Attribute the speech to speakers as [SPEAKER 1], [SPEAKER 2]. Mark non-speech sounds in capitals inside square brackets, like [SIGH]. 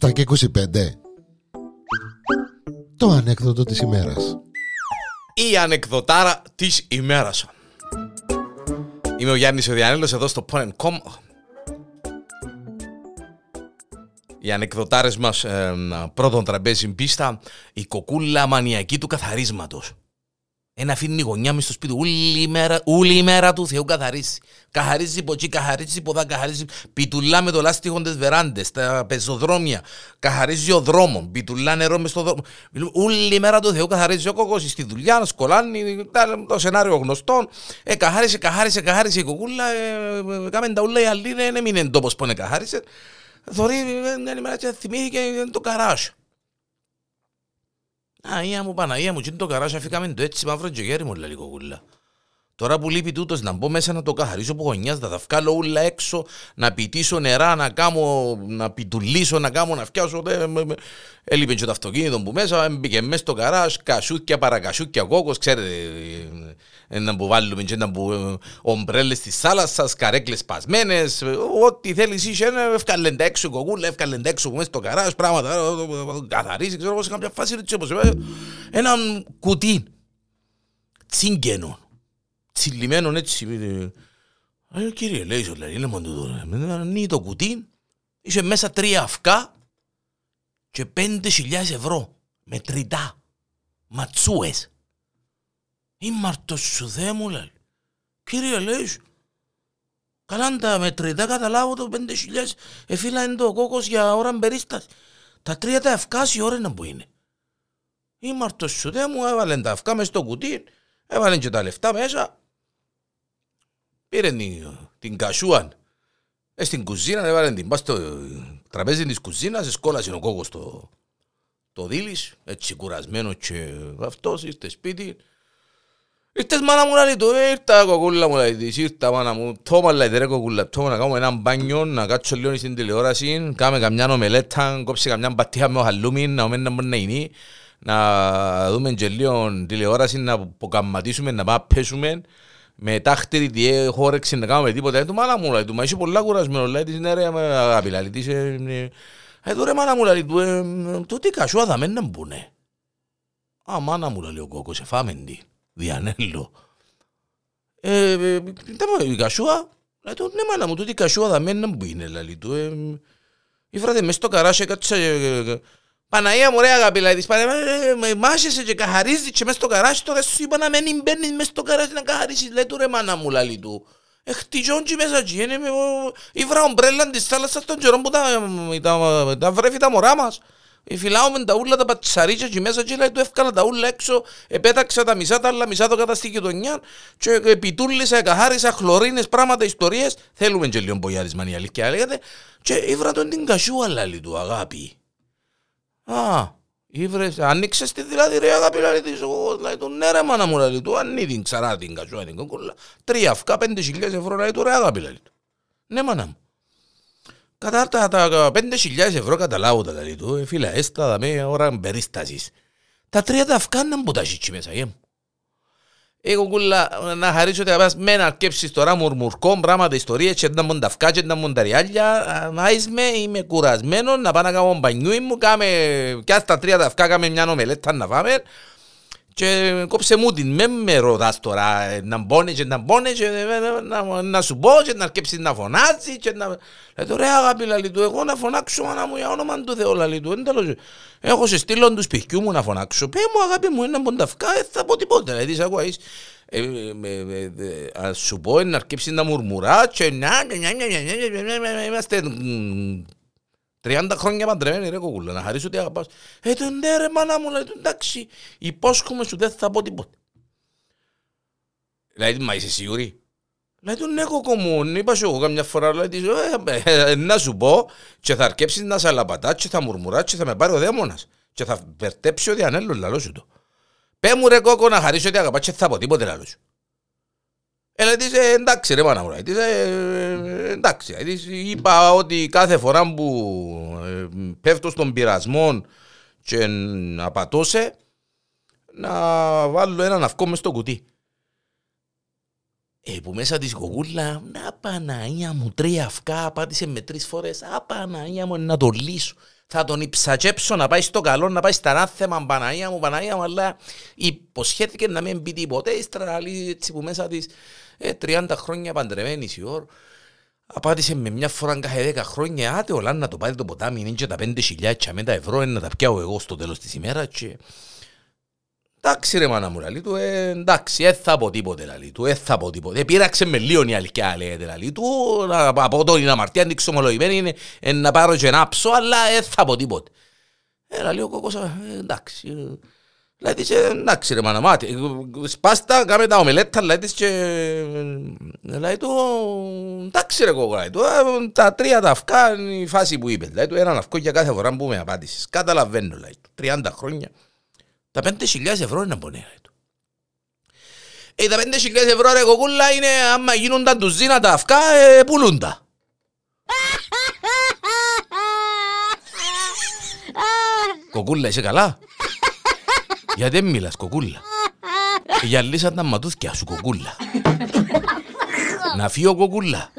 [SPEAKER 1] 7 και 25 Το ανέκδοτο της ημέρας.
[SPEAKER 2] Η ανεκδοτάρα της ημέρας. Είμαι ο Γιάννης ο Διανέλος εδώ στο Porn.com Οι ανεκδοτάρες μας ε, πρώτον τραπέζι πίστα Η κοκούλα μανιακή του καθαρίσματος ένα αφήνει η γωνιά μες στο σπίτι όλη η μέρα, όλη η μέρα του Θεού καθαρίζει. Καθαρίζει από εκεί, καθαρίζει από εδώ, καθαρίζει. Πιτουλά με το λάστιχο της βεράντες, τα πεζοδρόμια. Καθαρίζει ο δρόμος, πιτουλά νερό μες στο δρόμο. Όλη η μέρα του Θεού καθαρίζει ο κόκκος στη δουλειά, σκολάνει, το σενάριο γνωστό. Ε, καθάρισε, καθάρισε, καθάρισε η κοκούλα, ε, κάμε τα ούλα η άλλη, δεν έμεινε τόπος που είναι καθάρισε. Θωρεί, μια ημέρα και θυμήθηκε το καράσιο. Αγία μου, Παναγία μου, και το καράσια φύγαμε το έτσι μαύρο και γέρι μου, λέει κοκούλα. Τώρα που λείπει τούτος να μπω μέσα να το καθαρίσω από γωνιάς, να τα βγάλω όλα έξω, να πιτήσω νερά, να κάνω, να πιτουλήσω, να κάνω, να φτιάσω. Έλειπε και το αυτοκίνητο που μέσα, μπήκε μέσα στο καράζ, κασούκια, παρακασούκια, κόκκος, ξέρετε, να που βάλουμε και να που ε, ομπρέλες της θάλασσας, καρέκλες σπασμένες, ό,τι θέλεις είσαι, ευκάλεν τα έξω κοκούλα, ευκάλεν τα έξω μέσα στο καράζ, πράγματα, καθαρίζει, ξέρω εγώ σε κάποια φάση, έτσι όπως ένα κουτί, τσίγκαινο, τσιλιμένο έτσι, ε, κύριε, λέει, σου λέει, λέμε το ανοίγει το κουτί, είσαι μέσα τρία αυκά και πέντε χιλιάδες ευρώ, μετρητά, ματσούες. Ήμαρτος σου Θεέ μου λέει. Κύριε λέει Καλά τα μετρητά καταλάβω το πέντε χιλιάδες εφύλα είναι το κόκκος για ώρα περίσταση. Τα τρία τα ευκάσει ώρα να που είναι. Ήμαρτος σου Θεέ μου έβαλε τα ευκά μες στο κουτί έβαλε και τα λεφτά μέσα πήρε την, την κασούαν ε, στην κουζίνα έβαλε την πας στο τραπέζι της κουζίνας εσκόλασε ο κόκκος το, το δίλης έτσι κουρασμένος και αυτός είστε σπίτι Ήρθες μάνα μου λέει του, ήρθα κοκούλα μου λέει της, ήρθα μάνα μου, τόμα λέει ρε κοκούλα, τόμα να κάνουμε έναν μπάνιο, να κάτσω λίγο στην τηλεόραση, κάμε καμιά ομελέτα, κόψε καμιά μπατία με χαλούμι, να μην να μπορεί να είναι, να δούμε και λίγο τηλεόραση, να αποκαμματίσουμε, να πάμε πέσουμε, με τάχτερη τι έχω όρεξη να κάνουμε τίποτα, του μάνα μου λέει του, μα είσαι πολλά κουρασμένο, λέει της, ναι ρε αγάπη, λέει της, ε, του ρε μάνα μου λέει του, τούτη κασούα θα μένουν μπουνε. Α, μάνα μου λέει ο κόκκος, εφάμε τι διανέλο. Ε, ε, η κασούα, λέει του, ναι μάνα μου, τούτη κασούα θα μένει που είναι, λέει του. Ε, Ήφρατε μες στο καράσι, κάτσε, Παναγία μου ρε αγάπη, λέει της, μάσεσαι και καθαρίζεις και μες στο καράσι, τώρα σου είπα να μένει μπαίνεις μες στο καράσι να καθαρίσεις, λέει του ρε μάνα μου, λέει του. Εχτυζόν και μέσα εκεί, είναι ήφρα ομπρέλαν της θάλασσας των καιρών που τα βρέφει τα μωρά μας. Φυλάω τα ούλα τα πατσαρίτια και μέσα και λέει του εύκαλα τα ούλα έξω, επέταξα τα μισά, τα άλλα μισά το κατά στη γειτονιά και επιτούλησα, καθάρισα χλωρίνες πράγματα, ιστορίες. Θέλουμε και λίγο μπογιάρισμα η αλήθεια λέγατε. Και ήβρα τον την κασούα λάλη του αγάπη. Α, ήβρες, ανοίξες τη δηλαδή ρε αγάπη λάλη της, εγώ λέει του ναι ρε μάνα μου λάλη του, αν την ξαρά την κασούα την κοκκούλα, τρία αυκά πέντε χιλιάς ευρώ λέει του ρε αγάπη λάλη του. Ναι μάνα μου. Κατά τα, τα 5.000 ευρώ καταλάβω τα λέει του, ε, φίλε, έστα με ώρα περίστασης. Τα τρία τα αυκάναν που τα σίτσι μέσα, γέμ. Εγώ κούλα να χαρίσω ότι απάς με να αρκέψεις τώρα μουρμουρκό πράγματα, ιστορίες και να μουν τα αυκά και να μουν τα ριάλια. Να με, είμαι κουρασμένος, να πάω να κάνω μπανιούι μου, κάμε, κι ας τα τρία τα αυκά κάμε μια νομελέτα να φάμε. Και κόψε μου την, με με ρωτάς τώρα, ε, να μπώνε και να μπώνε και ε, να, να σου πω και να αρκέψεις να φωνάζει και να... Λέει του ρε αγάπη λαλή του, εγώ να φωνάξω μάνα μου για όνομα του Θεού λαλή του, τέλος, έχω σε στείλω του σπιχιού μου να φωνάξω, πέ μου αγάπη μου είναι πονταφκά, δεν θα πω τίποτα, δηλαδή σε ακούεις. Ας σου πω να αρκέψεις να μουρμουρά και να... Είμαστε 30 χρόνια παντρεμένη ρε κοκούλα, να χαρίσω ότι αγαπάς. Ε, το ναι ρε μάνα μου, λέει, εντάξει, υπόσχομαι σου δεν θα πω τίποτα. Λέει, μα είσαι σίγουρη; Λέει του ναι κοκό μου, είπα σου εγώ καμιά φορά, λέει, ε, ε, να σου πω και θα αρκέψεις να σε αλαπατάς και θα μουρμουράς και θα με πάρει ο δαίμονας και θα περτέψει ο διανέλος λαλό σου το. Πέ μου ρε κόκο να χαρίσω ότι αγαπάς και θα πω τίποτε λαλό σου. Έλα της ε, εντάξει ρε μάνα μου, της ε, εντάξει, της είπα ότι κάθε φορά που ε, πέφτω στον πειρασμό και να πατώσε να βάλω έναν αυκό μες στο κουτί. Ε, που μέσα της κοκούλα, να Παναγία μου, τρία αυκά, πάτησε με τρεις φορές, α Παναγία μου, να το λύσω. θα τον υψατσέψω να πάει στο καλό, να πάει στα ανάθεμα, Παναγία μου, Παναγία μου, αλλά υποσχέθηκε να μην πει τίποτε, ύστερα λέει έτσι που μέσα της ε, 30 χρόνια παντρεμένη η ώρα, απάντησε με μια φορά κάθε 10 χρόνια, άτε όλα να το πάρει το ποτάμι, είναι και τα 5 χιλιάτια με τα ευρώ, να τα πιάω εγώ στο τέλος της ημέρας και... Εντάξει ρε μάνα μου λαλή του, ε, εντάξει, δεν θα πω τίποτε λαλή του, δεν θα πω τίποτε. Ε, πήραξε με λίγο η αλκιά λέγεται λαλή του, να, από το είναι αμαρτία, είναι ξομολογημένη, είναι ε, να πάρω και να ψω, αλλά δεν θα πω τίποτε. Ε, λαλή ο κόκκος, ε, εντάξει. Ε, λέει της, ε, εντάξει ρε μάνα, μάτι, ε, σπάστα, κάμε τα ομελέτα, λέει της και... ε, Λέει του, εντάξει ρε κόκκο, λέει του, ε, τα τρία τα αυκά είναι η φάση που είπε. Λέει του, έναν αυκό για κάθε φορά που με απάντησες. Καταλαβαίνω, λέει του, 30 χρόνια. Τα 5.000 ευρώ είναι από νέα του. Ε, τα 5.000 ευρώ ρε κοκούλα είναι άμα γίνονταν τους ζήνα τα αυκά, ε, πουλούντα. [LAUGHS] Κοκούλα, είσαι καλά; Γιατί δεν μιλάς κοκούλα; Ε, [LAUGHS] Γυαλίσαν τα ματούθκια σου κοκούλα. [LAUGHS] Να φύγω κοκούλα.